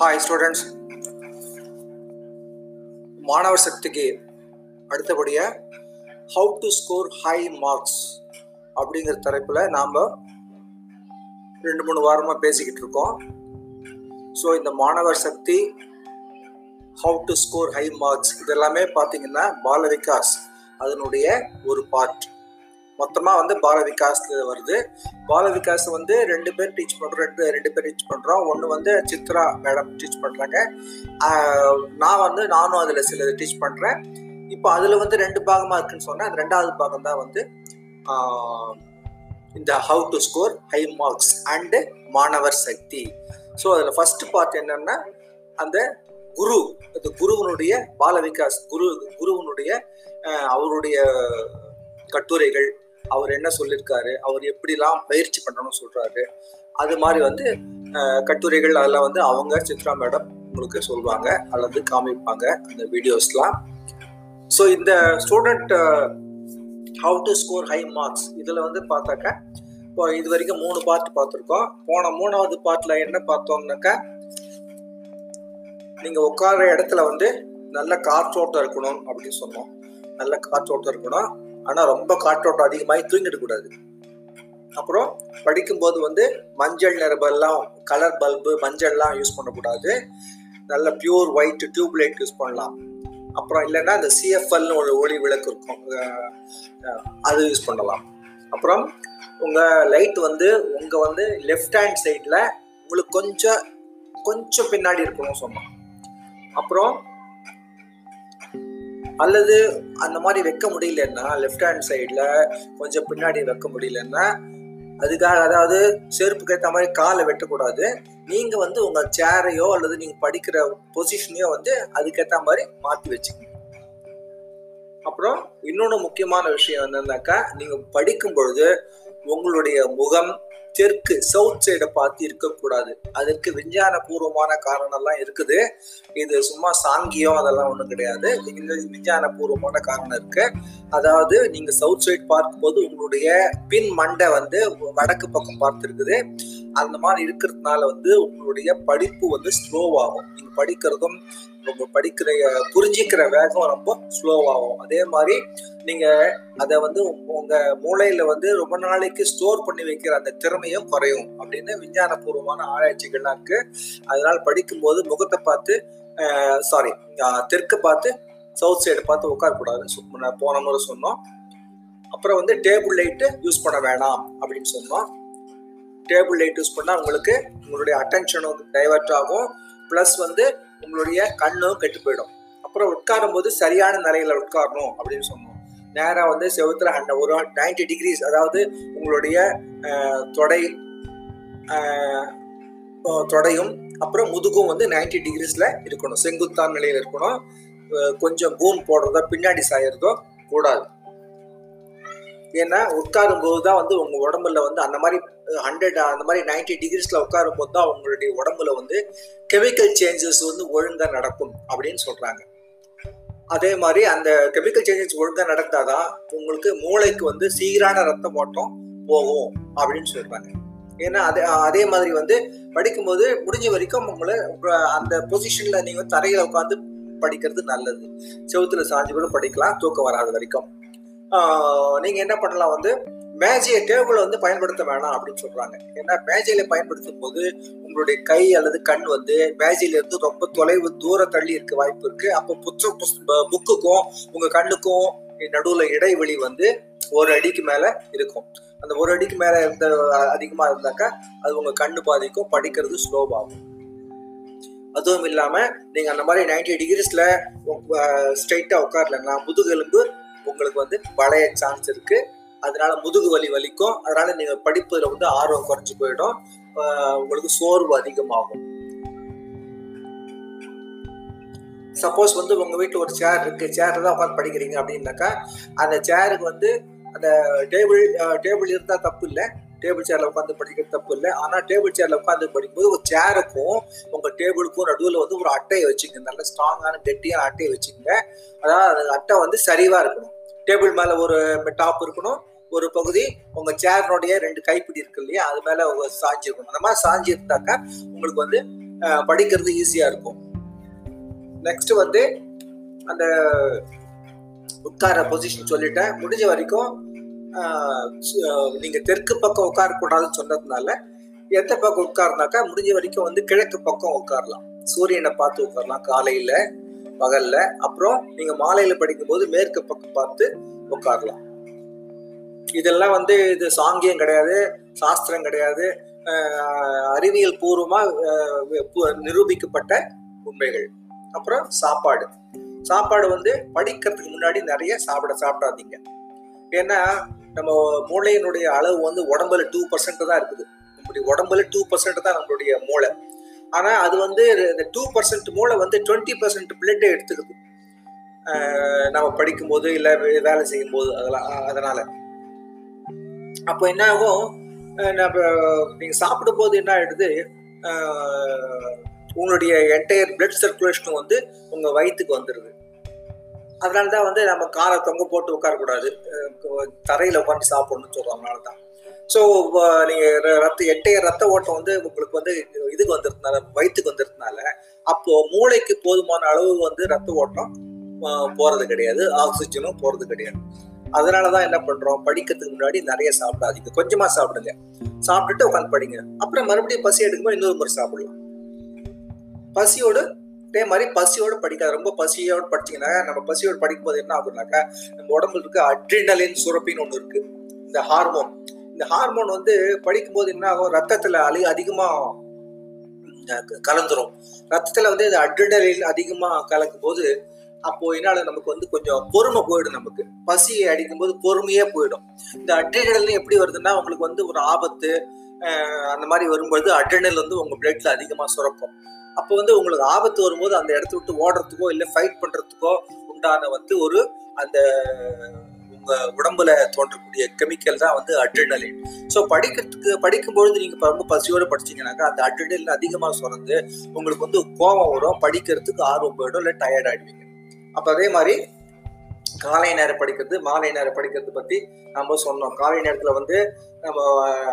Hi students மாணவர் சக்திக்கு அடுத்தபடியாக how to score high marks அப்படிங்கிற தலைப்பில் நாம் ரெண்டு மூணு வாரமாக பேசிக்கிட்டு இருக்கோம். ஸோ இந்த மாணவர் சக்தி how to score high marks இதெல்லாமே பார்த்தீங்கன்னா பால விகாஸ் அதனுடைய ஒரு பார்ட் மொத்தமாக வந்து பால விகாஸ் வருது. பால விகாஸ் வந்து ரெண்டு பேர் டீச் பண்ணுறோம் ரெண்டு ரெண்டு பேர் டீச் பண்ணுறோம் ஒன்று வந்து சித்ரா மேடம் டீச் பண்ணுறாங்க நான் வந்து நானும் அதில் சில டீச் பண்ணுறேன் இப்போ அதில் வந்து ரெண்டு பாகமாக இருக்குன்னு சொன்னேன் அந்த ரெண்டாவது பாகம் தான் வந்து இந்த how to score high marks and மாணவர் சக்தி. ஸோ அதில் ஃபர்ஸ்ட் பார்ட் என்னன்னா அந்த குரு அந்த குருவனுடைய பால விகாஸ் குரு குருவனுடைய அவருடைய கட்டுரைகள் அவர் என்ன சொல்லியிருக்காரு அவர் எப்படிலாம் பயிற்சி பண்ணணும்னு சொல்றாரு அது மாதிரி வந்து கட்டுரைகள் அதெல்லாம் வந்து அவங்க சித்ரா மேடம் உங்களுக்கு சொல்லுவாங்க அல்லது காமிப்பாங்க அந்த வீடியோஸ்லாம் ஸோ இந்த student how to score high marks இதில் வந்து பார்த்தாக்கா இப்போ இது வரைக்கும் மூணு பார்ட் பார்த்துருக்கோம். போன மூணாவது பார்ட்டில் என்ன பார்த்தோம்னாக்கா நீங்கள் உட்கார்ற இடத்துல வந்து நல்ல காற்றோட்டம் இருக்கணும் அப்படின்னு சொன்னோம். நல்ல காற்றோட்டம் இருக்கணும். ஆனால் ரொம்ப காற்றோட்டம் அதிகமாகி தூங்கிட கூடாது. அப்புறம் படிக்கும்போது வந்து மஞ்சள் நிற பல்லாம் கலர் பல்பு மஞ்சள்லாம் யூஸ் பண்ணக்கூடாது. நல்ல pure white tube light use பண்ணலாம். அப்புறம் இல்லைன்னா இந்த சிஎஃப்எல்னு ஒரு ஒளி விளக்கு இருக்கும். அது யூஸ் பண்ணலாம். அப்புறம் உங்கள் லைட் வந்து உங்கள் வந்து லெஃப்ட் ஹேண்ட் சைடில் உங்களுக்கு கொஞ்சம் கொஞ்சம் பின்னாடி இருக்கணும்னு சொன்னோம் அப்புறம் அல்லது அந்த மாதிரி வைக்க முடியலன்னா லெஃப்ட் ஹேண்ட் சைடில் கொஞ்சம் பின்னாடி வைக்க முடியலன்னா அதுக்காக அதாவது செருப்புக்கு ஏற்ற மாதிரி காலை வெட்டக்கூடாது. நீங்கள் வந்து உங்கள் சேரையோ அல்லது நீங்கள் படிக்கிற பொசிஷனையோ வந்து அதுக்கேற்ற மாதிரி மாற்றி வச்சுக்கணும். அப்புறம் இன்னொன்று முக்கியமான விஷயம் என்னன்னாக்கா நீங்கள் படிக்கும் பொழுது உங்களுடைய முகம் தெற்கு சவுத் சைடை பார்த்து இருக்கக்கூடாது. அதற்கு விஞ்ஞான பூர்வமான காரணம்லாம் இருக்குது. இது சும்மா சாங்கியம் அதெல்லாம் ஒன்றும் கிடையாது. விஞ்ஞான பூர்வமான காரணம் இருக்கு. அதாவது நீங்க சவுத் சைட் பார்க்கும்போது உங்களுடைய பின் மண்டை வந்து வடக்கு பக்கம் பார்த்துருக்குது. அந்த மாதிரி இருக்கிறதுனால வந்து உங்களுடைய படிப்பு வந்து ஸ்லோவாகும் நீங்க படிக்கிறதும் உங்க படிக்கிற புரிஞ்சிக்கிற வேகம் ரொம்ப ஸ்லோவாகும் அதே மாதிரி நீங்க அதை வந்து உங்க மூளையில வந்து ரொம்ப நாளைக்கு ஸ்டோர் பண்ணி வைக்கிற அந்த திறமையும் குறையும் அப்படின்னு விஞ்ஞானபூர்வமான ஆராய்ச்சிகள்லாம் இருக்கு. அதனால படிக்கும்போது முகத்தை பார்த்து சாரி தெற்கு பார்த்து சவுத் சைடு பார்த்து உட்காரக்கூடாதுன்னு போன முறை சொன்னோம். அப்புறம் வந்து டேபிள் லைட்டு யூஸ் பண்ண வேணாம் அப்படின்னு சொன்னோம். டேபிள் லைட் யூஸ் பண்ணால் உங்களுக்கு உங்களுடைய அட்டென்ஷனும் டைவர்ட் ஆகும். ப்ளஸ் வந்து உங்களுடைய கண்ணும் கெட்டு போயிடும். அப்புறம் உட்காரும் போது சரியான நிலையில உட்காரணும் அப்படின்னு சொன்னோம். நேராக வந்து செவுத்துல ஹண்ட- ஒரு நைன்டி டிகிரிஸ் அதாவது உங்களுடைய தொடை தொடையும் அப்புறம் முதுகும் வந்து 90 டிகிரிஸ்ல இருக்கணும். செங்குத்தான் நிலையில் இருக்கணும். கொஞ்சம் பூம் போடுறதோ பின்னாடி சாயறதோ கூடாது. ஏன்னா உட்காரும் போது தான் வந்து உங்க உடம்புல வந்து அந்த மாதிரி ஹண்ட்ரட் அந்த மாதிரி 90 டிகிரிஸ்ல உட்காரும் போது தான் உங்களுடைய உடம்புல வந்து கெமிக்கல் சேஞ்சஸ் வந்து ஒழுங்கா நடக்கும் அப்படின்னு சொல்றாங்க. அதே மாதிரி அந்த கெமிக்கல் சேஞ்சஸ் ஒழுங்கா நடந்தாதான் உங்களுக்கு மூளைக்கு வந்து சீரான ரத்த ஓட்டம் போகும் அப்படின்னு சொல்றாங்க. ஏன்னா அதே அதே மாதிரி வந்து படிக்கும்போது முடிஞ்ச வரைக்கும் உங்களை அந்த பொசிஷன்ல நீங்க தரையில உட்காந்து படிக்கிறது நல்லது. செவுத்துல சாஞ்சு கூட படிக்கலாம் தூக்கம் வராத வரைக்கும். நீங்க என்ன பண்ணலாம் வந்து மேஜையை டேபிள் வந்து பயன்படுத்த வேணாம் அப்படின்னு சொல்றாங்க. ஏன்னா மேஜையில பயன்படுத்தும் போது உங்களுடைய கை அல்லது கண் வந்து மேஜையில இருந்து ரொம்ப தொலைவு தூர தள்ளி இருக்க வாய்ப்பு இருக்கு. அப்போ புத்த புக்குக்கும் உங்க கண்ணுக்கும் நடுவுல இடைவெளி வந்து ஒரு அடிக்கு மேல இருக்கும். அந்த ஒரு அடிக்கு மேல இருந்த அதிகமா இருந்தாக்கா அது உங்க கண்ணு பாதிக்கும் படிக்கிறது ஸ்லோவாகும் அதுவும் இல்லாம நீங்க அந்த மாதிரி 90 டிகிரிஸ்ல ஸ்ட்ரைட்டா உட்காரலன்னா முதுகெலும்பு உங்களுக்கு வந்து வளைய சான்ஸ் இருக்கு. அதனால முதுகு வலி வலிக்கும். அதனால நீங்க படிப்பதில் வந்து ஆர்வம் குறைஞ்சு போயிடும். உங்களுக்கு சோர்வு அதிகமாகும். சப்போஸ் வந்து உங்க வீட்டுல ஒரு சேர் இருக்கு. சேர்ல தான் உட்காந்து படிக்கிறீங்க அப்படின்னாக்கா அந்த சேருக்கு வந்து அந்த டேபிள் டேபிள் இருந்தா தப்பு இல்லை. டேபிள் சேர்ல உட்காந்து படிக்கிறது தப்பு இல்லை. ஆனா டேபிள் சேர்ல உட்காந்து படிக்கும்போது ஒரு சேருக்கும் உங்க டேபிளுக்கும் நடுவில் வந்து ஒரு அட்டையை வச்சுங்க நல்ல ஸ்ட்ராங்கான கெட்டியான அட்டையை வச்சுக்கோங்க. அதாவது அந்த அட்டை வந்து சரிவா இருக்கணும். டேபிள் மேல ஒரு டாப் இருக்கணும். ஒரு பகுதி உங்க சேரினுடைய ரெண்டு கைப்பிடி இருக்கு இல்லையா? அது மேல சாஞ்சி இருக்கணும். அந்த மாதிரி சாஞ்சி இருந்தாக்கா உங்களுக்கு வந்து படிக்கிறது ஈஸியா இருக்கும். நெக்ஸ்ட் வந்து அந்த உட்கார பொசிஷன் சொல்லிட்டேன். முடிஞ்ச வரைக்கும் நீங்கள் நீங்க தெற்கு பக்கம் உட்காரக்கூடாதுன்னு சொன்னதுனால எந்த பக்கம் உட்கார்னாக்கா முடிஞ்ச வரைக்கும் வந்து கிழக்கு பக்கம் உட்காரலாம். சூரியனை பார்த்து உட்காரலாம் காலையில பகல்ல. அப்புறம் நீங்க மாலையில படிக்கும்போது மேற்கு பக்கம் பார்த்து உட்காரலாம். இதெல்லாம் வந்து இது சாங்கியம் கிடையாது சாஸ்திரம் கிடையாது. அறிவியல் பூர்வமா நிரூபிக்கப்பட்ட உண்மைகள். அப்புறம் சாப்பாடு. சாப்பாடு வந்து படிக்கிறதுக்கு முன்னாடி நிறைய சாப்பிட சாப்பிடாதீங்க. ஏன்னா நம்ம மூளையினுடைய அளவு வந்து உடம்புல டூ பர்சன்ட் தான் இருக்குது. நம்முடைய உடம்புல டூ பர்சன்ட் தான் நம்மளுடைய மூளை. ஆனா அது வந்து இந்த டூ பர்சன்ட் மூளை வந்து டுவெண்ட்டி பர்சன்ட் பிளட்டை எடுத்துக்குது. நம்ம படிக்கும்போது இல்லை வேலை செய்யும் போது அதெல்லாம் அதனால. அப்போ என்ன ஆகும்? நம்ம நீங்க சாப்பிடும் போது என்ன ஆயிடுது? உங்களுடைய என்டையர் பிளட் சர்க்குலேஷன் வந்து உங்க வயிற்றுக்கு வந்துடுது அதனால தான் வந்து நம்ம காரை தொங்க போட்டு உட்காரக்கூடாது. தரையில் தரையில உட்காந்து சாப்பிடணும்னு அதனால தான் ஸோ நீங்கள் ரத்த எட்டைய ரத்த ஓட்டம் வந்து உங்களுக்கு வந்து இதுக்கு வந்துருந்தனால வயிற்றுக்கு வந்துருந்தனால அப்போ மூளைக்கு போதுமான அளவு வந்து ரத்த ஓட்டம் போகிறது போறது கிடையாது. ஆக்சிஜனும் போறது கிடையாது. அதனால தான் என்ன பண்றோம்? படிக்கிறதுக்கு முன்னாடி நிறைய சாப்பிடாதீங்க. கொஞ்சமா சாப்பிடுங்க. சாப்பிட்டுட்டு உட்காந்து படிங்க. அப்புறம் மறுபடியும் பசி எடுக்கும்போது இன்னொரு முறை சாப்பிடலாம். பசியோடு அதே மாதிரி பசியோடு படிக்காது ரொம்ப பசியோடு படிச்சீங்கன்னா நம்ம பசியோடு படிக்கும்போது என்ன ஆகும்னாக்கா நம்ம உடம்புல இருக்க அட்ரினலின் சுரப்பின்னு ஒன்று இருக்கு. இந்த ஹார்மோன் இந்த ஹார்மோன் வந்து படிக்கும்போது என்ன ஆகும்? ரத்தத்துல அழி அதிகமாக கலந்துரும். ரத்தத்துல வந்து இந்த அட்ரினலின் அதிகமாக கலக்கும் போது அப்போ என்னால நமக்கு வந்து கொஞ்சம் பொறுமை போயிடும் நமக்கு. பசியை அடிக்கும்போது பொறுமையே போயிடும். இந்த அட்ரினல் எப்படி வருதுன்னா உங்களுக்கு வந்து ஒரு ஆபத்து அந்த மாதிரி வரும்பொழுது அட்ரினல் வந்து உங்க பிளட்ல அதிகமா சுரக்கும். அப்போ வந்து உங்களுக்கு ஆபத்து வரும்போது அந்த இடத்த விட்டு ஓடுறதுக்கோ இல்லை ஃபைட் பண்றதுக்கோ உண்டான வந்து ஒரு அந்த உங்க உடம்புல தோன்றக்கூடிய கெமிக்கல் தான் வந்து அட்ரினலின் ஸோ படிக்கிறதுக்கு படிக்கும்பொழுது நீங்க ரொம்ப பசியோடு படிச்சீங்கன்னாக்கா அந்த அட்ரினலின் அதிகமாக சுரந்து உங்களுக்கு வந்து கோபம் வரும் படிக்கிறதுக்கு ஆர்வம் போயிடும் இல்லை டயர்ட் ஆயிடுவீங்க. அப்போ அதே மாதிரி காலை நேரம் படிக்கிறது மாலை நேரம் படிக்கிறது பத்தி நம்ம சொன்னோம். காலை நேரத்துல வந்து நம்ம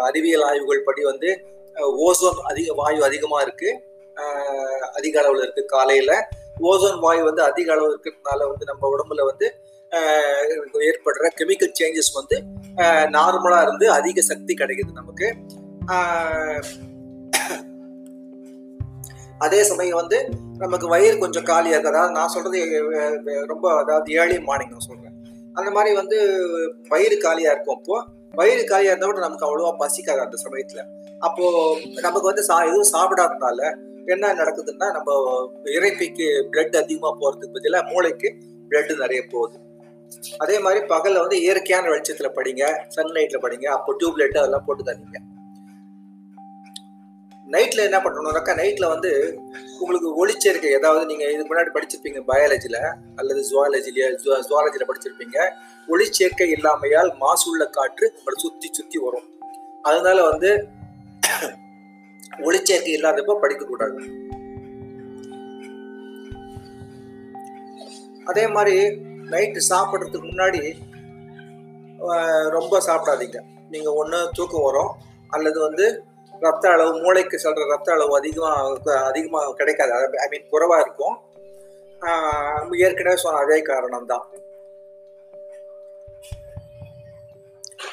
அறிவியல் ஆய்வுகள் படி வந்து ஓசோன் அதிக வாயு அதிகமா இருக்கு. அதிக அளவுல இருக்கு. காலையில ஓசோன் வாயு வந்து அதிக அளவு இருக்கிறதுனால வந்து நம்ம உடம்புல வந்து ஏற்படுற கெமிக்கல் சேஞ்சஸ் வந்து நார்மலா இருந்து அதிக சக்தி கிடைக்குது நமக்கு. அதே சமயம் வந்து நமக்கு வயிறு கொஞ்சம் காலியா இருக்கு. அதாவது நான் சொல்றது ரொம்ப அதாவது ஏர்லி மார்னிங் நான் சொல்றேன். அந்த மாதிரி வந்து வயிறு காலியா இருக்கும் அப்போ வயிறு காலியா இருந்தா கூட நமக்கு அவ்வளவா பசிக்காது அந்த சமயத்துல. அப்போ நமக்கு வந்து சா எதுவும் சாப்பிடாதனால என்ன நடக்குதுன்னா நம்ம இறைப்பிக்கு பிளட் அதிகமா போறதுக்கு பதிலாக மூளைக்கு பிளட் நிறைய போகுது. அதே மாதிரி பகல்ல வந்து இயற்கையான வெளிச்சத்துல படிங்க சன்லைட்ல படிங்க அப்போ டியூப்லைட் அதெல்லாம் போட்டு தரீங்க நைட்ல என்ன பண்ணணும்னாக்கா நைட்ல வந்து உங்களுக்கு ஒளிச்சேர்க்கை ஏதாவது நீங்க இதுக்கு முன்னாடி படிச்சிருப்பீங்க பயாலஜில அல்லது ஜுவாலஜில ஜுவாலஜில படிச்சிருப்பீங்க ஒளிச்சேர்க்கை இல்லாமையால் மாசுள்ள காற்று உங்களை சுத்தி சுத்தி வரும். அதனால வந்து ஒளிச்சேர்க்கை இல்லாதப்போ படிக்கக்கூடாது. அதே மாதிரி நைட்டு சாப்பிட்றதுக்கு முன்னாடி ரொம்ப சாப்பிடாதீங்க. நீங்கள் ஒன்று தூக்கம் வரும் அல்லது வந்து ரத்த அளவு மூளைக்கு செல்கிற ரத்த அளவு அதிகமாக அதிகமாக கிடைக்காது. ஐ மீன் குறைவாக இருக்கும். ஏற்கனவே சொன்ன அதே காரணம் தான்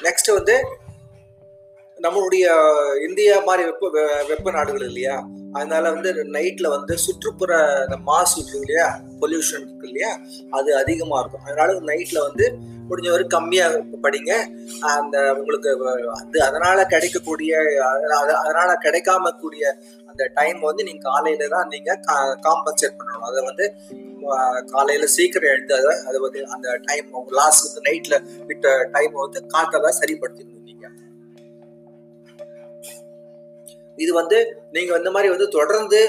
நெக்ஸ்ட் வந்து நம்மளுடைய இந்தியா மாதிரி வெப்ப வெ- வெப்ப நாடுகள் இல்லையா? அதனால வந்து நைட்ல வந்து சுற்றுப்புற இந்த மாசு இருக்கு இல்லையா? பொல்யூஷன் இருக்கு இல்லையா? அது அதிகமா இருக்கும். அதனால நைட்ல வந்து முடிஞ்ச கம்மியாக கம்மியா படிங்க. அந்த உங்களுக்கு அது அதனால கிடைக்கக்கூடிய அத- அதனால கிடைக்காம கூடிய அந்த டைம் வந்து நீங்க காலையில தான் நீங்க காம்பன்சேட் பண்ணணும். அதை வந்து காலையில சீக்கிரம் எழுந்து அதை அதை வந்து அந்த டைம் லாஸ்ட் நைட்ல விட்ட டைம் வந்து காத்ததான் சரிப்படுத்திக்கணும் இது வந்து நீங்க இந்த மாதிரி வந்து தொடர்ந்து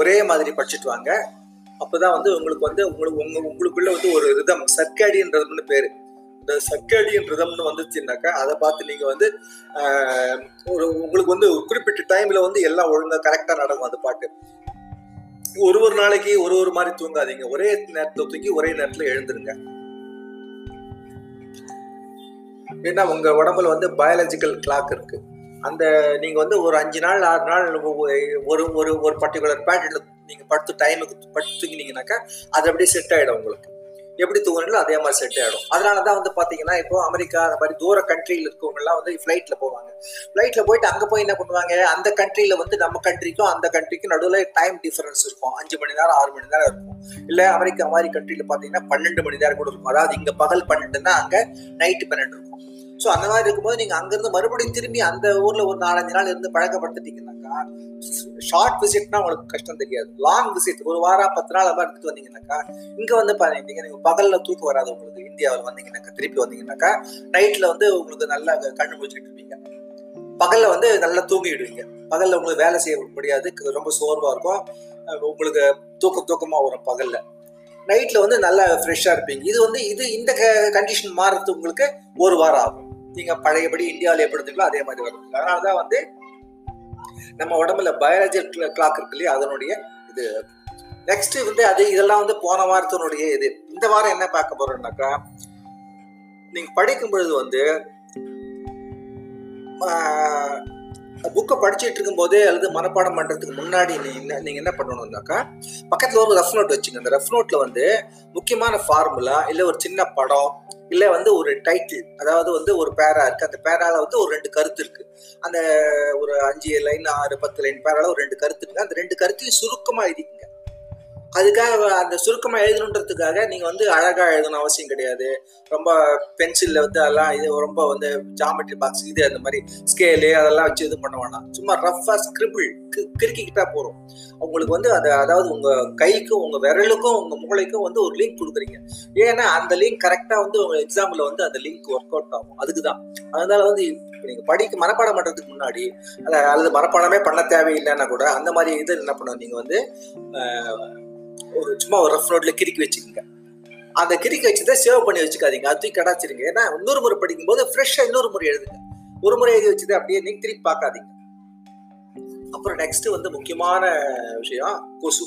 ஒரே மாதிரி படிச்சுட்டு வாங்க. அப்பதான் வந்து உங்களுக்கு வந்து உங்களுக்கு உங்க உங்களுக்குள்ள வந்து ஒரு ரிதம் சர்க்காடியன் ரிதம்னு பேரு. இந்த சர்க்காடியன் ரிதம்னு வந்துச்சுன்னாக்கா அதை பார்த்து நீங்க வந்து ஒரு உங்களுக்கு வந்து ஒரு குறிப்பிட்ட டைம்ல வந்து எல்லாம் ஒழுங்கா கரெக்டா நடக்கும் அந்த பாட்டு. ஒரு ஒரு நாளைக்கு ஒரு ஒரு மாதிரி தூங்காதீங்க. ஒரே நேரத்துல தூக்கி ஒரே நேரத்துல எழுந்துருங்க. ஏன்னா உங்க உடம்புல வந்து பயாலஜிக்கல் கிளாக் இருக்கு. அந்த நீங்க வந்து ஒரு அஞ்சு நாள் ஆறு நாள் ஒரு ஒரு ஒரு பர்டிகுலர் பேட்டர்ல நீங்க படுத்து டைமுக்கு படுத்துங்கினீங்கன்னாக்கா அது அப்படியே செட் ஆயிடும் உங்களுக்கு. எப்படி தூங்குறீங்களோ அதே மாதிரி செட் ஆயிடும். அதனால தான் வந்து பாத்தீங்கன்னா இப்போ அமெரிக்கா அந்த மாதிரி தூர கண்ட்ரியில் இருக்கவங்க எல்லாம் வந்து ஃபிளைட்ல போவாங்க. ஃபிளைட்ல போயிட்டு அங்க போய் என்ன பண்ணுவாங்க? அந்த கண்ட்ரியில வந்து நம்ம கண்ட்ரிக்கும் அந்த கண்ட்ரிக்கும் நடுவில் டைம் டிஃபரன்ஸ் இருக்கும். அஞ்சு மணி நேரம் ஆறு மணி நேரம் இருக்கும். இல்ல அமெரிக்கா மாதிரி கண்ட்ரியில பாத்தீங்கன்னா பன்னெண்டு மணி நேரம் கூட இருக்கும். அதாவது இங்க பகல் பன்னெண்டுன்னா அங்க நைட்டு பன்னெண்டு இருக்கும். ஸோ அந்த மாதிரி இருக்கும்போது நீங்கள் அங்கேருந்து மறுபடியும் திரும்பி அந்த ஊரில் ஒரு நாலஞ்சு நாள் இருந்து பழக்கப்படுத்திட்டீங்கன்னாக்கா ஷார்ட் விசிட்னா உங்களுக்கு கஷ்டம் தெரியாது. லாங் விசிட் ஒரு வாரம் பத்து நாள் அப்போ எடுத்துட்டு வந்தீங்கன்னாக்கா இங்கே வந்து பார்த்தீங்கன்னா நீங்கள் பகலில் தூக்கம் வராது உங்களுக்கு. இந்தியாவில் வந்தீங்கன்னாக்கா திருப்பி வந்தீங்கன்னாக்கா நைட்டில் வந்து உங்களுக்கு நல்லா கண்ணு முடிச்சுட்டு இருப்பீங்க. பகலில் வந்து நல்லா தூங்கிடுவீங்க. பகலில் உங்களுக்கு வேலை செய்ய முடியாது. ரொம்ப சோர்வாக இருக்கும். உங்களுக்கு தூக்கம் தூக்கமாக வரும் பகலில். நைட்டில் வந்து நல்லா ஃப்ரெஷ்ஷாக இருப்பீங்க. இது வந்து இது இந்த கண்டிஷன் மாறுறது உங்களுக்கு ஒரு வாரம் ஆகும். நீங்க பழையபடி இந்தியாவில் எப்படி இருந்தீங்களோ அதே மாதிரி வரும். அதனாலதான் வந்து நம்ம உடம்புல பயாலஜி கிளாக் இருக்கு இல்லையா அதனுடைய இது. நெக்ஸ்ட் வந்து அது இதெல்லாம் வந்து போன வாரத்தினுடைய இது. இந்த வாரம் என்ன பார்க்க போறோம்னாக்கா நீங்க படிக்கும் பொழுது வந்து புக்கை படிச்சுட்டு இருக்கும்போதே அல்லது மனப்பாடம் பண்ணுறதுக்கு முன்னாடி நீ என்ன நீங்கள் என்ன பண்ணணும்னாக்கா பக்கத்தில் ஒரு ரஃப் நோட் வச்சுங்க அந்த ரஃப் நோட்டில் வந்து முக்கியமான ஃபார்முலா இல்லை ஒரு சின்ன படம் இல்லை வந்து ஒரு டைட்டில் அதாவது வந்து ஒரு பேரா இருக்குது அந்த பேரால வந்து ஒரு ரெண்டு கருத்து இருக்குது அந்த ஒரு அஞ்சு லைன் ஆறு பத்து லைன் பேரால ஒரு ரெண்டு கருத்து இருக்குது அந்த ரெண்டு கருத்தையும் சுருக்கமாக எழுதிக்கங்க. அதுக்காக அந்த சுருக்கமா எழுதணுன்றதுக்காக நீங்க வந்து அழகா எழுதணும் அவசியம் கிடையாது. ரொம்ப பென்சில்ல வந்து அதெல்லாம் இது ரொம்ப வந்து ஜாமெட்ரி பாக்ஸ் இது அந்த மாதிரி ஸ்கேலு அதெல்லாம் வச்சு இது பண்ண வேணாம். சும்மா ரஃபா ஸ்கிரிபிள் கிறுக்கிக்கிட்டா போறோம் உங்களுக்கு வந்து அது அதாவது உங்க கைக்கும் உங்க விரலுக்கும் உங்க மூளைக்கும் வந்து ஒரு லிங்க் கொடுக்குறீங்க. ஏன்னா அந்த லிங்க் கரெக்டா வந்து உங்க எக்ஸாம்ல வந்து அந்த லிங்க் ஒர்க் அவுட் ஆகும். அதுக்கு தான் அதனால வந்து நீங்க படிக்க மனப்பாடம் பண்றதுக்கு முன்னாடி அல்லது மனப்பாடமே பண்ண தேவையில்லைன்னா கூட அந்த மாதிரி இது என்ன பண்ணுவோம் நீங்க வந்து ஒரு சும்மா ஒரு ரஃப் நோட்ல கிறுக்கி வச்சுக்கோங்க. அந்த கிறுக்கி வச்சதை சேவ் பண்ணி வச்சுக்காதீங்க. அது தூக்கி கடாச்சிருங்க ஏன்னா இன்னொரு முறை படிக்கும் போது ஃப்ரெஷ்ஷா இன்னொரு முறை எழுதுங்க. ஒரு முறை எழுதி வச்சுதான் அப்படியே நீங்க திருப்பி பார்க்காதீங்க. அப்புறம் நெக்ஸ்ட் வந்து முக்கியமான விஷயம் கொசு.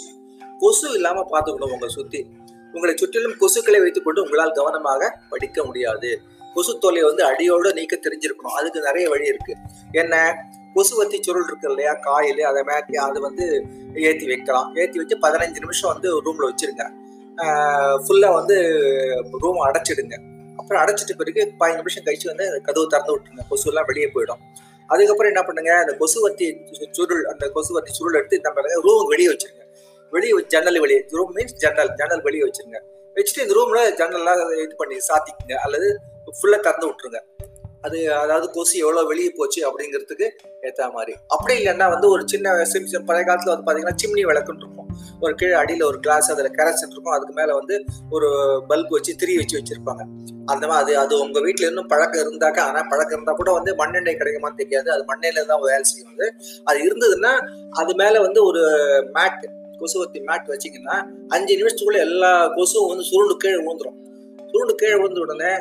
கொசு இல்லாம பார்த்துக்கணும் உங்களை சுத்தி. உங்களை சுற்றிலும் கொசுக்களை வைத்துக்கொண்டு உங்களால் கவனமாக படிக்க முடியாது. கொசு தொல்லை வந்து அடியோட நீக்க தெரிஞ்சிருக்கணும். அதுக்கு நிறைய வழி இருக்கு. என்ன? கொசுவத்தி சுருள் இருக்கு இல்லையா காயில் அதை மேட்டி அது வந்து ஏற்றி வைக்கலாம். ஏற்றி வச்சு பதினஞ்சு நிமிஷம் வந்து ரூமில் வச்சிருங்க. ஃபுல்லாக வந்து ரூம் அடைச்சிடுங்க. அப்புறம் அடைச்சிட்ட பிறகு பதினஞ்சு நிமிஷம் கழிச்சு வந்து கதவு திறந்து விட்டுருங்க. கொசுலாம் வெளியே போயிடும். அதுக்கப்புறம் என்ன பண்ணுங்க அந்த கொசுவத்தி சுருள் அந்த கொசுவத்தி சுருள் எடுத்து என்ன பண்ணுங்க ரூம் வெளியே வச்சிருங்க. வெளியே ஜன்னல் வெளியே ரூம் மீன்ஸ் ஜன்னல் ஜன்னல் வெளியே வச்சிருங்க. வச்சுட்டு இந்த ரூம்ல ஜன்னல்லாம் இது பண்ணி சாத்திக்குங்க. அல்லது ஃபுல்லா திறந்து விட்டுருங்க. அது அதாவது கொசு எவ்வளவு வெளியே போச்சு அப்படிங்கிறதுக்கு ஏற்ற மாதிரி. அப்படி இல்லைன்னா வந்து ஒரு சின்ன சிம் பழைய காலத்துல வந்து பாத்தீங்கன்னா சிம்னி விளக்குன்னு இருக்கும். ஒரு கீழே அடியில ஒரு கிளாஸ் அதுல கரைசன் இருக்கும். அதுக்கு மேல வந்து ஒரு பல்ப் வச்சு திரி வச்சு வச்சிருப்பாங்க. அந்த மாதிரி அது அது உங்க வீட்டுல இன்னும் பழக்கம் இருந்தாக்கா ஆனா பழக்கம் இருந்தா கூட வந்து மண்ணெண்ணெய் கிடைக்குமான்னு தெரியாது. அது மண்ணெண்ணெய் தான் வேலை செய்யும் அது. அது இருந்ததுன்னா அது மேல வந்து ஒரு மேட் கொசுவத்தி மேட் வச்சிங்கன்னா அஞ்சு நிமிஷத்துக்குள்ள எல்லா கொசுவும் வந்து சுருண்டு கீழே விழுந்துரும். சுருண்டு கீழே விழுந்த உடனே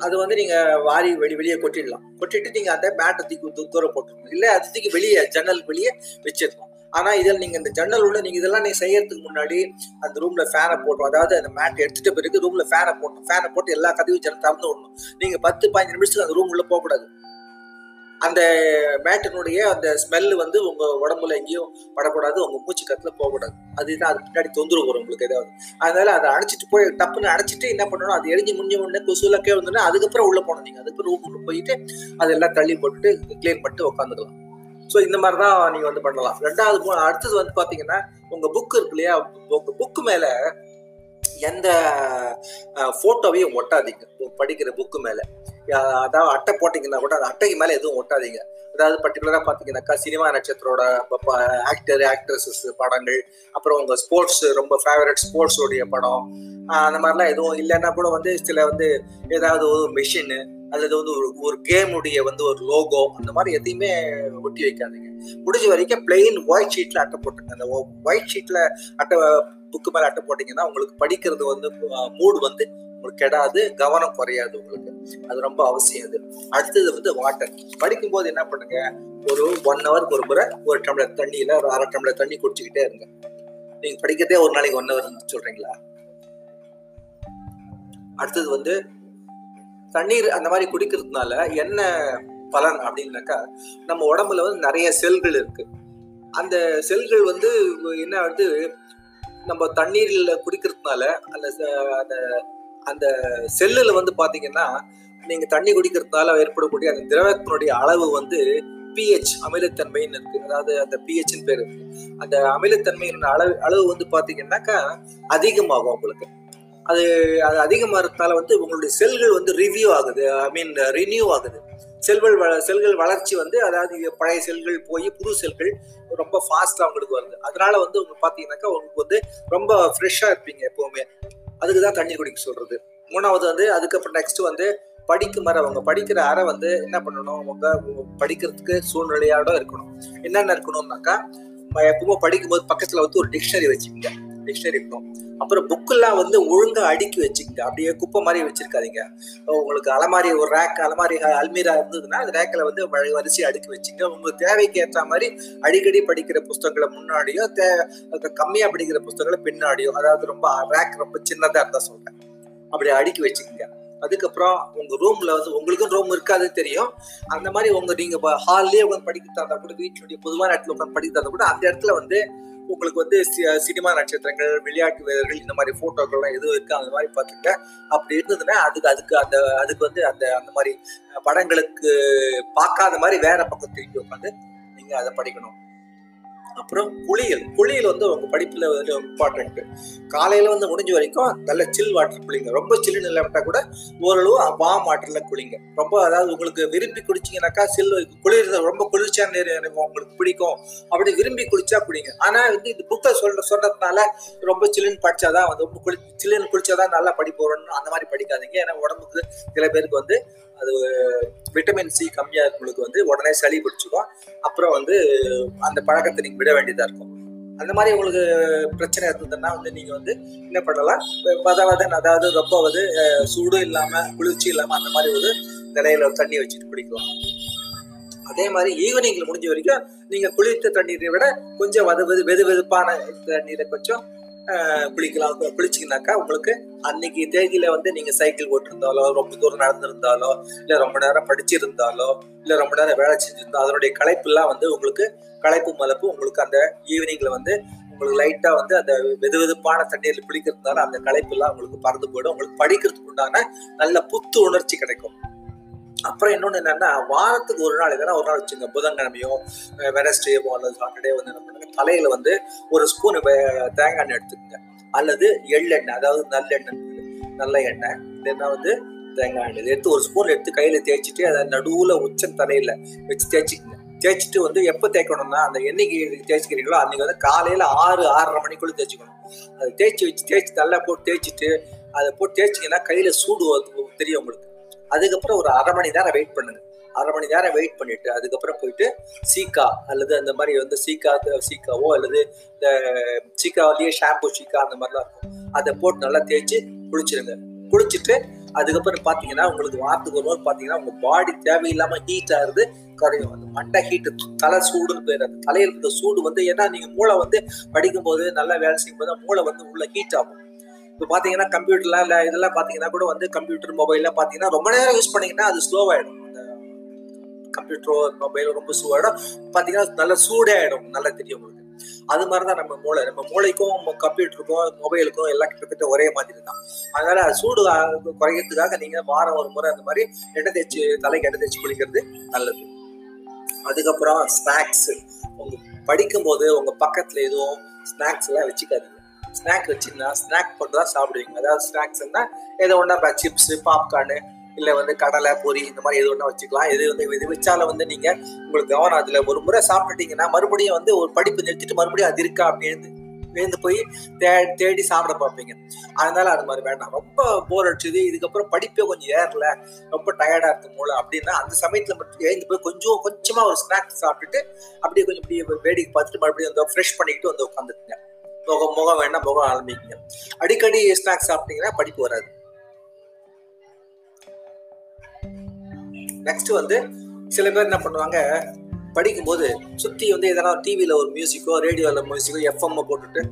அது வந்து நீங்க வாரி வெளி வெளியே கொட்டிடலாம். கொட்டிட்டு நீங்க அந்த மேட்டை தூக்கி தூர போட்டுருணும் இல்ல அது தூக்கி வெளியே ஜன்னல் வெளியே வச்சிருக்கணும் ஆனா இதில் நீங்க இந்த ஜன்னல் உள்ள நீங்க இதெல்லாம் நீங்க செய்யறதுக்கு முன்னாடி அந்த ரூம்ல ஃபேனை போட்டோம் அதாவது அந்த மேட் எடுத்துட்டு பிறகு ரூம்ல ஃபேனை போட்டோம் ஃபேனை போட்டு எல்லா கதவையும் திறந்து விடணும். நீங்க பத்து பதினஞ்சு நிமிஷத்துக்கு அந்த ரூம் உள்ள போகக்கூடாது. அந்த மேட்டினுடைய அந்த ஸ்மெல் வந்து உங்க உடம்புல எங்கேயும் படக்கூடாது உங்க மூச்சு கத்துல போகக்கூடாது. அதுதான் அது பின்னாடி தொந்தரவு வரும் உங்களுக்கு ஏதாவது. அதனால அதை அடைச்சிட்டு போய் டப்புன்னு அடைச்சிட்டு என்ன பண்ணணும்? அது எரிஞ்சு முடிஞ்ச உடனே கொசுல கே அதுக்கப்புறம் உள்ள போனோம் நீங்க. அதுக்கப்புறம் ரூம் போயிட்டு அதெல்லாம் தள்ளி போட்டுட்டு கிளீன் பண்ணிட்டு உட்காந்துக்கலாம் ஸோ இந்த மாதிரி தான் நீங்க வந்து பண்ணலாம். ரெண்டாவது அடுத்தது வந்து பாத்தீங்கன்னா உங்க புக் இருக்கு இல்லையா? உங்க புக்கு மேல எந்த போட்டோவையும் ஒட்டாதீங்க. படிக்கிற புக்கு மேலே. அதாவது அட்டை போட்டிங்கன்னா கூட அந்த அட்டைக்கு மேலே எதுவும் ஒட்டாதீங்க. அதாவது பர்டிகுலராக பார்த்தீங்கன்னாக்கா சினிமா நட்சத்திரோட ஆக்டர் ஆக்ட்ரஸஸ் படங்கள் அப்புறம் உங்கள் ஸ்போர்ட்ஸ் ரொம்ப ஃபேவரட் ஸ்போர்ட்ஸோடைய படம் அந்த மாதிரிலாம் எதுவும் இல்லைன்னா கூட வந்து சில வந்து ஏதாவது ஒரு மிஷினு அல்லது வந்து ஒரு ஒரு கேமுடைய வந்து ஒரு லோகோ அந்த மாதிரி எதையுமே ஒட்டி வைக்காதீங்க. முடிஞ்ச வரைக்கும் பிளெயின் ஒயிட் ஷீட்ல அட்டை போட்டுங்க. அந்த ஒயிட் ஷீட்ல அட்டை புக்கு மேல அட்டை போட்டீங்கன்னா உங்களுக்கு படிக்கிறது வந்து மூடு வந்து கெடாது கவனம் குறையாது உங்களுக்கு. அது ரொம்ப அவசியம் அது. அடுத்தது வந்து வாட்டர் படிக்கும் போது என்ன பண்ணுங்க? ஒரு ஒன் ஹவருக்கு ஒரு முறை ஒரு டம்ளர் தண்ணியில ஒரு அரை டம்ளர் தண்ணி குடிச்சுக்கிட்டே இருங்க. நீங்க படிக்கிறதே ஒரு நாளைக்கு ஒன் ஹவர் சொல்றீங்களா? அடுத்தது வந்து தண்ணீர் அந்த மாதிரி குடிக்கிறதுனால என்ன பலன் அப்படின்னாக்கா நம்ம உடம்புல வந்து நிறைய செல்கள் இருக்கு. அந்த செல்கள் வந்து என்ன வந்து நம்ம தண்ணீரில் குடிக்கிறதுனால அந்த அந்த அந்த செல்லில் வந்து பாத்தீங்கன்னா நீங்க தண்ணி குடிக்கிறதுனால ஏற்படக்கூடிய அந்த திரவத்தினுடைய அளவு வந்து பிஹெச் அமிலத்தன்மைன்னு இருக்கு. அதாவது அந்த பிஹெச்னு பேர் இருக்கு. அந்த அமிலத்தன்மையின் அளவு அளவு வந்து பாத்தீங்கன்னாக்கா அதிகமாகும் உங்களுக்கு. அது அது அதிகமா இருக்கிறதால வந்து உங்களுடைய செல்கள் வந்து ரிவ்யூ ஆகுது. ஐ மீன் ரினியூ ஆகுது. செல்கள் வள செல்கள் வளர்ச்சி வந்து அதாவது பழைய செல்கள் போய் புது செல்கள் ரொம்ப ஃபாஸ்டா உங்களுக்கு வருது. அதனால வந்து உங்களுக்கு பாத்தீங்கன்னாக்கா உங்களுக்கு வந்து ரொம்ப ஃப்ரெஷ்ஷா இருப்பீங்க எப்பவுமே. அதுக்கு தான் தண்ணி குடிக்க சொல்றது. மூணாவது வந்து அதுக்கப்புறம் நெக்ஸ்ட் வந்து படிக்கும் வர அவங்க படிக்கிற அறை வந்து என்ன பண்ணணும்? அவங்க படிக்கிறதுக்கு சூழ்நிலையோட இருக்கணும். என்னென்ன இருக்கணும்னாக்கா எப்பவுமே படிக்கும்போது பக்கத்துல வந்து ஒரு டிக்ஷனரி வச்சுக்கோங்க. டிக்ஷனரி இருக்கணும். அப்புறம் புக்கெல்லாம் வந்து ஒழுங்காக அடுக்கி வச்சுக்கங்க அப்படியே குப்பை மாதிரி வச்சுருக்காதீங்க. உங்களுக்கு அலமாரி ஒரு ரேக் அலமாரி அல்மீரா இருந்ததுன்னா அந்த ரேக்கில் வந்து வரிசையை அடுக்கி வச்சுங்க. உங்களுக்கு தேவைக்கு ஏற்ற மாதிரி அடிக்கடி படிக்கிற புஸ்தகங்களை முன்னாடியோ தே கம்மியாக படிக்கிற புஸ்தகங்களை பின்னாடியோ அதாவது ரொம்ப ரேக் ரொம்ப சின்னதாக இருந்தால் சொல்கிறேன் அப்படி அடுக்கி வச்சுக்கோங்க. அதுக்கப்புறம் உங்க ரூம்ல வந்து உங்களுக்கும் ரூம் இருக்காது தெரியும். அந்த மாதிரி உங்க நீங்க ஹால்லயே உட்காந்து படிக்கிறதா இருந்தா கூட வீட்டுடைய பொதுவான இடத்துல உட்காந்து படிக்கிறதா இருந்தா கூட அந்த இடத்துல வந்து உங்களுக்கு வந்து சி- சினிமா நட்சத்திரங்கள் விளையாட்டு வீரர்கள் இந்த மாதிரி போட்டோக்கள்லாம் எதுவும் இருக்கு அந்த மாதிரி பாத்துங்க அப்படி இருந்ததுன்னா அதுக்கு அதுக்கு அந்த அதுக்கு வந்து அந்த அந்த மாதிரி படங்களுக்கு பார்க்காத மாதிரி வேற பக்கம் திருப்பி உட்காந்து நீங்க அதை படிக்கணும். அப்புறம் குளியல். குளியல் வந்து உங்க படிப்புல வந்து இம்பார்ட்டன்ட் காலையில வந்து முடிஞ்ச வரைக்கும் நல்ல சில் வாட்டர் குளிங்க. ரொம்ப சில்லுன்னு இல்லாமட்டா கூட ஓரளவு வாம் வாட்டர்ல குளிங்க. ரொம்ப அதாவது உங்களுக்கு விரும்பி குடிச்சீங்கன்னாக்கா சில் குளிர் ரொம்ப குளிர்ச்சியான நேரம் உங்களுக்கு பிடிக்கும் அப்படி விரும்பி குளிச்சா குடிங்க ஆனா வந்து இந்த புக்கை சொல்ற சொல்றதுனால ரொம்ப சில்லுன்னு படிச்சாதான் வந்து ரொம்ப குளி சில்லுன்னு குளிச்சாதான் நல்லா படிப்பு வரும்னு அந்த மாதிரி படிக்காதீங்க. ஏன்னா உடம்புக்கு சில பேருக்கு வந்து அது விட்டமின் சி கம்மியாக இருக்கிறவங்களுக்கு வந்து உடனே சளி பிடிச்சிக்கும் அப்புறம் வந்து அந்த பழக்கத்தை நீங்கள் விட வேண்டியதாக இருக்கும். அந்த மாதிரி உங்களுக்கு பிரச்சனை இருந்ததுன்னா வந்து நீங்கள் வந்து என்ன பண்ணலாம்? பதவதன் அதாவது ரொம்ப வந்து சூடும் இல்லாமல் குளிர்ச்சி இல்லாமல் அந்த மாதிரி ஒரு நிலையில தண்ணி வச்சுட்டு குடிக்கலாம். அதே மாதிரி ஈவினிங்ல முடிஞ்ச வரைக்கும் நீங்கள் குளிர்த்த தண்ணீரை விட கொஞ்சம் வது வெது வெது வெதுப்பான தண்ணீரை கொஞ்சம் பிடிக்கலாம். குளிக்கலாம் உங்களுக்கு அன்னைக்கு தேதியில வந்து நீங்க சைக்கிள் ஓட்டிருந்தாலோ ரொம்ப தூரம் நடந்திருந்தாலோ இல்ல ரொம்ப நேரம் படிச்சிருந்தாலோ இல்ல ரொம்ப நேரம் வேலை செஞ்சிருந்தா அதனுடைய களைப்புலாம் வந்து உங்களுக்கு களைப்பு மலப்பு உங்களுக்கு அந்த ஈவினிங்ல வந்து உங்களுக்கு லைட்டா வந்து அந்த வெது வெதுப்பான தண்ணீர்ல குளிக்கிறதுனால அந்த களைப்பு எல்லாம் உங்களுக்கு பறந்து போயிடும். உங்களுக்கு படிக்கிறதுக்கு உண்டான நல்ல புத்து உணர்ச்சி கிடைக்கும். அப்புறம் இன்னொன்று என்னன்னா வாரத்துக்கு ஒரு நாள் எதனா ஒரு நாள் வச்சுங்க. புதன்கிழமையோ வெனஸ்டேவோ அல்லது சாட்டர்டே வந்து என்ன பண்ணுங்க தலையில வந்து ஒரு ஸ்பூன் தேங்காய் எண்ணெய் எடுத்துக்கங்க. அல்லது எள்ளெண்ணெய் அதாவது நல்லெண்ணெய் நல்ல எண்ணெய். இல்லைன்னா வந்து தேங்காய் எண்ணெய். எடுத்து ஒரு ஸ்பூன் எடுத்து கையில தேய்ச்சிட்டு அதை நடுவுல உச்ச தலையில வச்சு தேய்ச்சிக்கங்க. தேய்ச்சிட்டு வந்து எப்போ தேய்க்கணும்னா அந்த என்னைக்கு தேய்ச்சிக்கிறீங்களோ அன்னைக்கு வந்து காலையில ஆறு ஆறரை மணிக்குள்ள தேய்ச்சிக்கணும். அதை தேய்ச்சி வச்சு தேய்ச்சி நல்லா போட்டு தேய்ச்சிட்டு அதை போட்டு தேய்ச்சிங்கன்னா கையில சூடு தெரியும் உங்களுக்கு. அதுக்கப்புறம் ஒரு அரை மணி நேரம் வெயிட் பண்ணுங்க. அரை மணி நேரம் வெயிட் பண்ணிட்டு அதுக்கப்புறம் போயிட்டு சீக்கா அல்லது அந்த மாதிரி வந்து சீக்கா சீக்காவோ அல்லது இந்த சீக்காவிலேயே ஷாம்பு சீக்கா அந்த மாதிரிலாம் இருக்கும். அதை போட்டு நல்லா தேய்ச்சி குளிச்சிருங்க. குளிச்சுட்டு அதுக்கப்புறம் பார்த்தீங்கன்னா உங்களுக்கு வாரத்துக்கு ஒரு நாள் பார்த்தீங்கன்னா உங்க பாடி தேவையில்லாம ஹீட் ஆகுது குறையும் அந்த மண்டை ஹீட் தலை சூடுன்னு பேர் அந்த தலையில் இருக்க சூடு வந்து ஏன்னா நீங்கள் மூளை வந்து படிக்கும்போது நல்லா வேலை செய்யும் போது மூளை வந்து உள்ள ஹீட் ஆகும். இப்போ பார்த்தீங்கன்னா கம்ப்யூட்டர்லாம் இல்லை இதெல்லாம் பார்த்தீங்கன்னா கூட வந்து கம்ப்யூட்டர் மொபைல்லாம் பார்த்தீங்கன்னா ரொம்ப நேரம் யூஸ் பண்ணீங்கன்னா அது ஸ்லோவாயிடும் அந்த கம்ப்யூட்டரோ மொபைலோ ரொம்ப ஸ்லோவாயிடும் பார்த்தீங்கன்னா நல்லா சூடே ஆகிடும் நல்லா தெரியும் உங்களுக்கு. அது மாதிரி தான் நம்ம மூளை. நம்ம மூளைக்கும் கம்ப்யூட்டருக்கும் மொபைலுக்கும் எல்லாம் கிட்டத்தட்ட ஒரே மாதிரி தான். அதனால சூடு ஆ- குறைக்கிறதுக்காக நீங்க வாரம் ஒரு முறை அந்த மாதிரி எண்ணெய் தேய்ச்சி தலைக்கு எண்ணெய் தேய்ச்சி குளிக்கிறது நல்லது. அதுக்கப்புறம் ஸ்நாக்ஸ் உங்க படிக்கும்போது உங்க பக்கத்துல எதுவும் ஸ்நாக்ஸ் எல்லாம் வச்சுக்காதீங்க. ஸ்நாக் வச்சிருந்தா ஸ்நாக் போட்டு தான் சாப்பிடுவீங்க. அதாவது ஸ்நாக்ஸ்னா ஏதோ ஒன்றா சிப்ஸு பாப்கார்னு இல்லை வந்து கடலை பொரி இந்த மாதிரி எது ஒன்றா வச்சுக்கலாம். எது வந்து இது வச்சால வந்து நீங்கள் உங்களுக்கு கவனம் அதில் ஒரு முறை சாப்பிட்டுட்டீங்கன்னா மறுபடியும் வந்து ஒரு படிப்பு நிறுத்திட்டு மறுபடியும் அது இருக்கா அப்படின்னு விழுந்து போய் தே தேடி சாப்பிட பார்ப்பீங்க. அதனால அது மாதிரி வேண்டாம். ரொம்ப போர் அடிச்சது. இதுக்கப்புறம் படிப்பே கொஞ்சம் ஏறல. ரொம்ப டயர்டா இருக்கு மூளை அப்படின்னா அந்த சமயத்துல மட்டும் எழுந்து போய் கொஞ்சம் கொஞ்சமா ஒரு ஸ்நாக்ஸ் சாப்பிட்டுட்டு அப்படியே கொஞ்சம் அப்படியே வேடிக்கை பார்த்துட்டு மறுபடியும் வந்து ஃப்ரெஷ் பண்ணிக்கிட்டு வந்து உட்காந்துருங்க முகம் முகம் வேணா முகம் ஆரம்பிக்குங்க அடிக்கடி ஸ்நாக்ஸ் சாப்பிட்டீங்கன்னா படிப்பு வராது. நெக்ஸ்ட் வந்து சில பேர் என்ன பண்ணுவாங்க படிக்கும்போது சுத்தி வந்து எதனா டிவியில ஒரு மியூசிக்கோ ரேடியோல மியூசிக்கோ எஃப்எம் போட்டுட்டு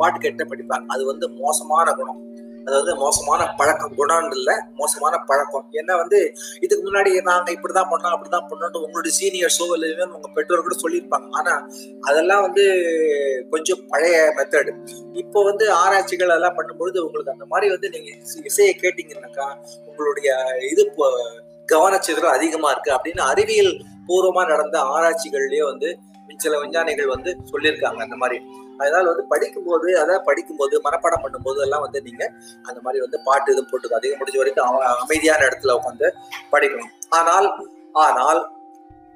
பாட்டு கேட்டு படிப்பாங்க. அது வந்து மோசமான குணம். அதாவது மோசமான பழக்கம். குணம் இல்லை மோசமான பழக்கம். ஏன்னா வந்து இதுக்கு முன்னாடி நாங்க இப்படிதான் பண்ணோம் அப்படிதான் பண்ணோம் உங்களுடைய சீனியர்ஸோ இல்லை உங்க பெற்றோர் கூட சொல்லியிருப்பாங்க. ஆனா அதெல்லாம் வந்து கொஞ்சம் பழைய மெத்தடு இப்போ வந்து ஆராய்ச்சிகள் எல்லாம் பண்ணும்பொழுது உங்களுக்கு அந்த மாதிரி வந்து நீங்க இசை- இசையை கேட்டீங்கன்னாக்கா உங்களுடைய இது இப்போ கவனச்சிதறல் அதிகமா இருக்கு அப்படின்னு அறிவியல் பூர்வமா நடந்த ஆராய்ச்சிகள்லயே வந்து சில விஞ்ஞானிகள் வந்து சொல்லியிருக்காங்க அந்த மாதிரி. அதனால வந்து படிக்கும்போது அதான் படிக்கும்போது மனப்பாடம் பண்ணும்போது எல்லாம் வந்து நீங்க அந்த மாதிரி வந்து பாட்டு இது போட்டு அதிகம் முடிஞ்ச வரைக்கும் அவ- அமைதியான இடத்துல உட்காந்து படிக்கணும். ஆனால் ஆனால்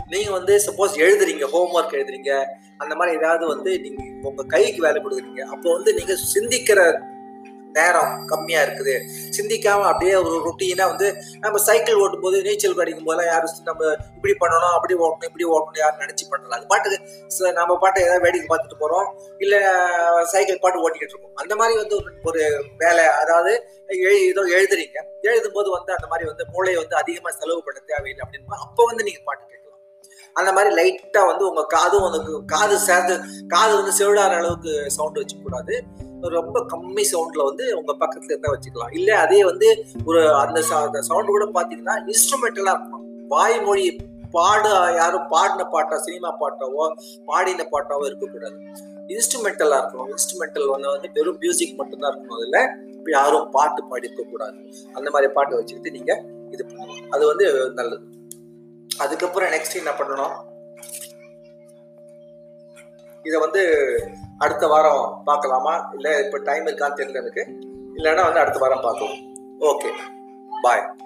நீங்க வந்து சப்போஸ் எழுதுறீங்க ஹோம்ஒர்க் எழுதுறீங்க அந்த மாதிரி ஏதாவது வந்து நீங்க உங்க கைக்கு வேலை கொடுக்குறீங்க அப்போ வந்து நீங்க சிந்திக்கிற நேரம் கம்மியா இருக்குது. சிந்திக்காம அப்படியே ஒரு ருட்டீனா வந்து நம்ம சைக்கிள் ஓட்டும் போது நீச்சல் படிக்கும் போதெல்லாம் யாரும் நம்ம இப்படி பண்ணணும் அப்படி ஓட்டணும் இப்படி ஓட்டணும் யாரும் நினைச்சு பண்ணல. அது பாட்டுக்கு நம்ம பாட்டு ஏதாவது வேடிக்கை பார்த்துட்டு போறோம். இல்ல சைக்கிள் பாட்டு ஓட்டிக்கிட்டு இருக்கோம் அந்த மாதிரி வந்து ஒரு- ஒரு வேலை அதாவது எழு- ஏதோ எழுதுறீங்க. எழுதும் போது வந்து அந்த மாதிரி வந்து மூளையை வந்து அதிகமா செலவு பண்ண தேவையில்லை அப்படின்னு அப்போ வந்து நீங்க பாட்டு கேட்கலாம். அந்த மாதிரி லைட்டா வந்து உங்க காதும் வந்து காது சேர்ந்து காது வந்து செவிடாத அளவுக்கு சவுண்ட் வச்சுக்க கூடாது ரொம்ப கம்மி சவுண்ட்ல வந்து உங்க பக்கத்துல இருந்தா வச்சுக்கலாம். இல்ல அதே வந்து ஒரு அந்த சவுண்ட் கூட பாத்தீங்கன்னா இன்ஸ்ட்ருமெண்டலா இருக்கணும் வாய்மொழி பாட யாரும் பாடின பாட்டா சினிமா பாட்டாவோ பாடின பாட்டாவோ இருக்கக்கூடாது. இன்ஸ்ட்ருமெண்டலா இருக்கணும். இன்ஸ்ட்ருமெண்டல் வந்து வந்து வெறும் மியூசிக் மட்டும்தான் இருக்கணும். அதுல இப்போ யாரும் பாட்டு பாடி கூடாது அந்த மாதிரி பாட்டு வச்சுக்கிட்டு நீங்க இது பண்ணலாம். அது வந்து நல்லது. அதுக்கப்புறம் நெக்ஸ்ட் என்ன பண்ணணும்? இதை வந்து அடுத்த வாரம் பார்க்கலாமா? இல்லை இப்போ டைம் இருக்கான்னு தெரியல எனக்கு. இல்லைன்னா வந்து அடுத்த வாரம் பார்க்கலாம். Okay bye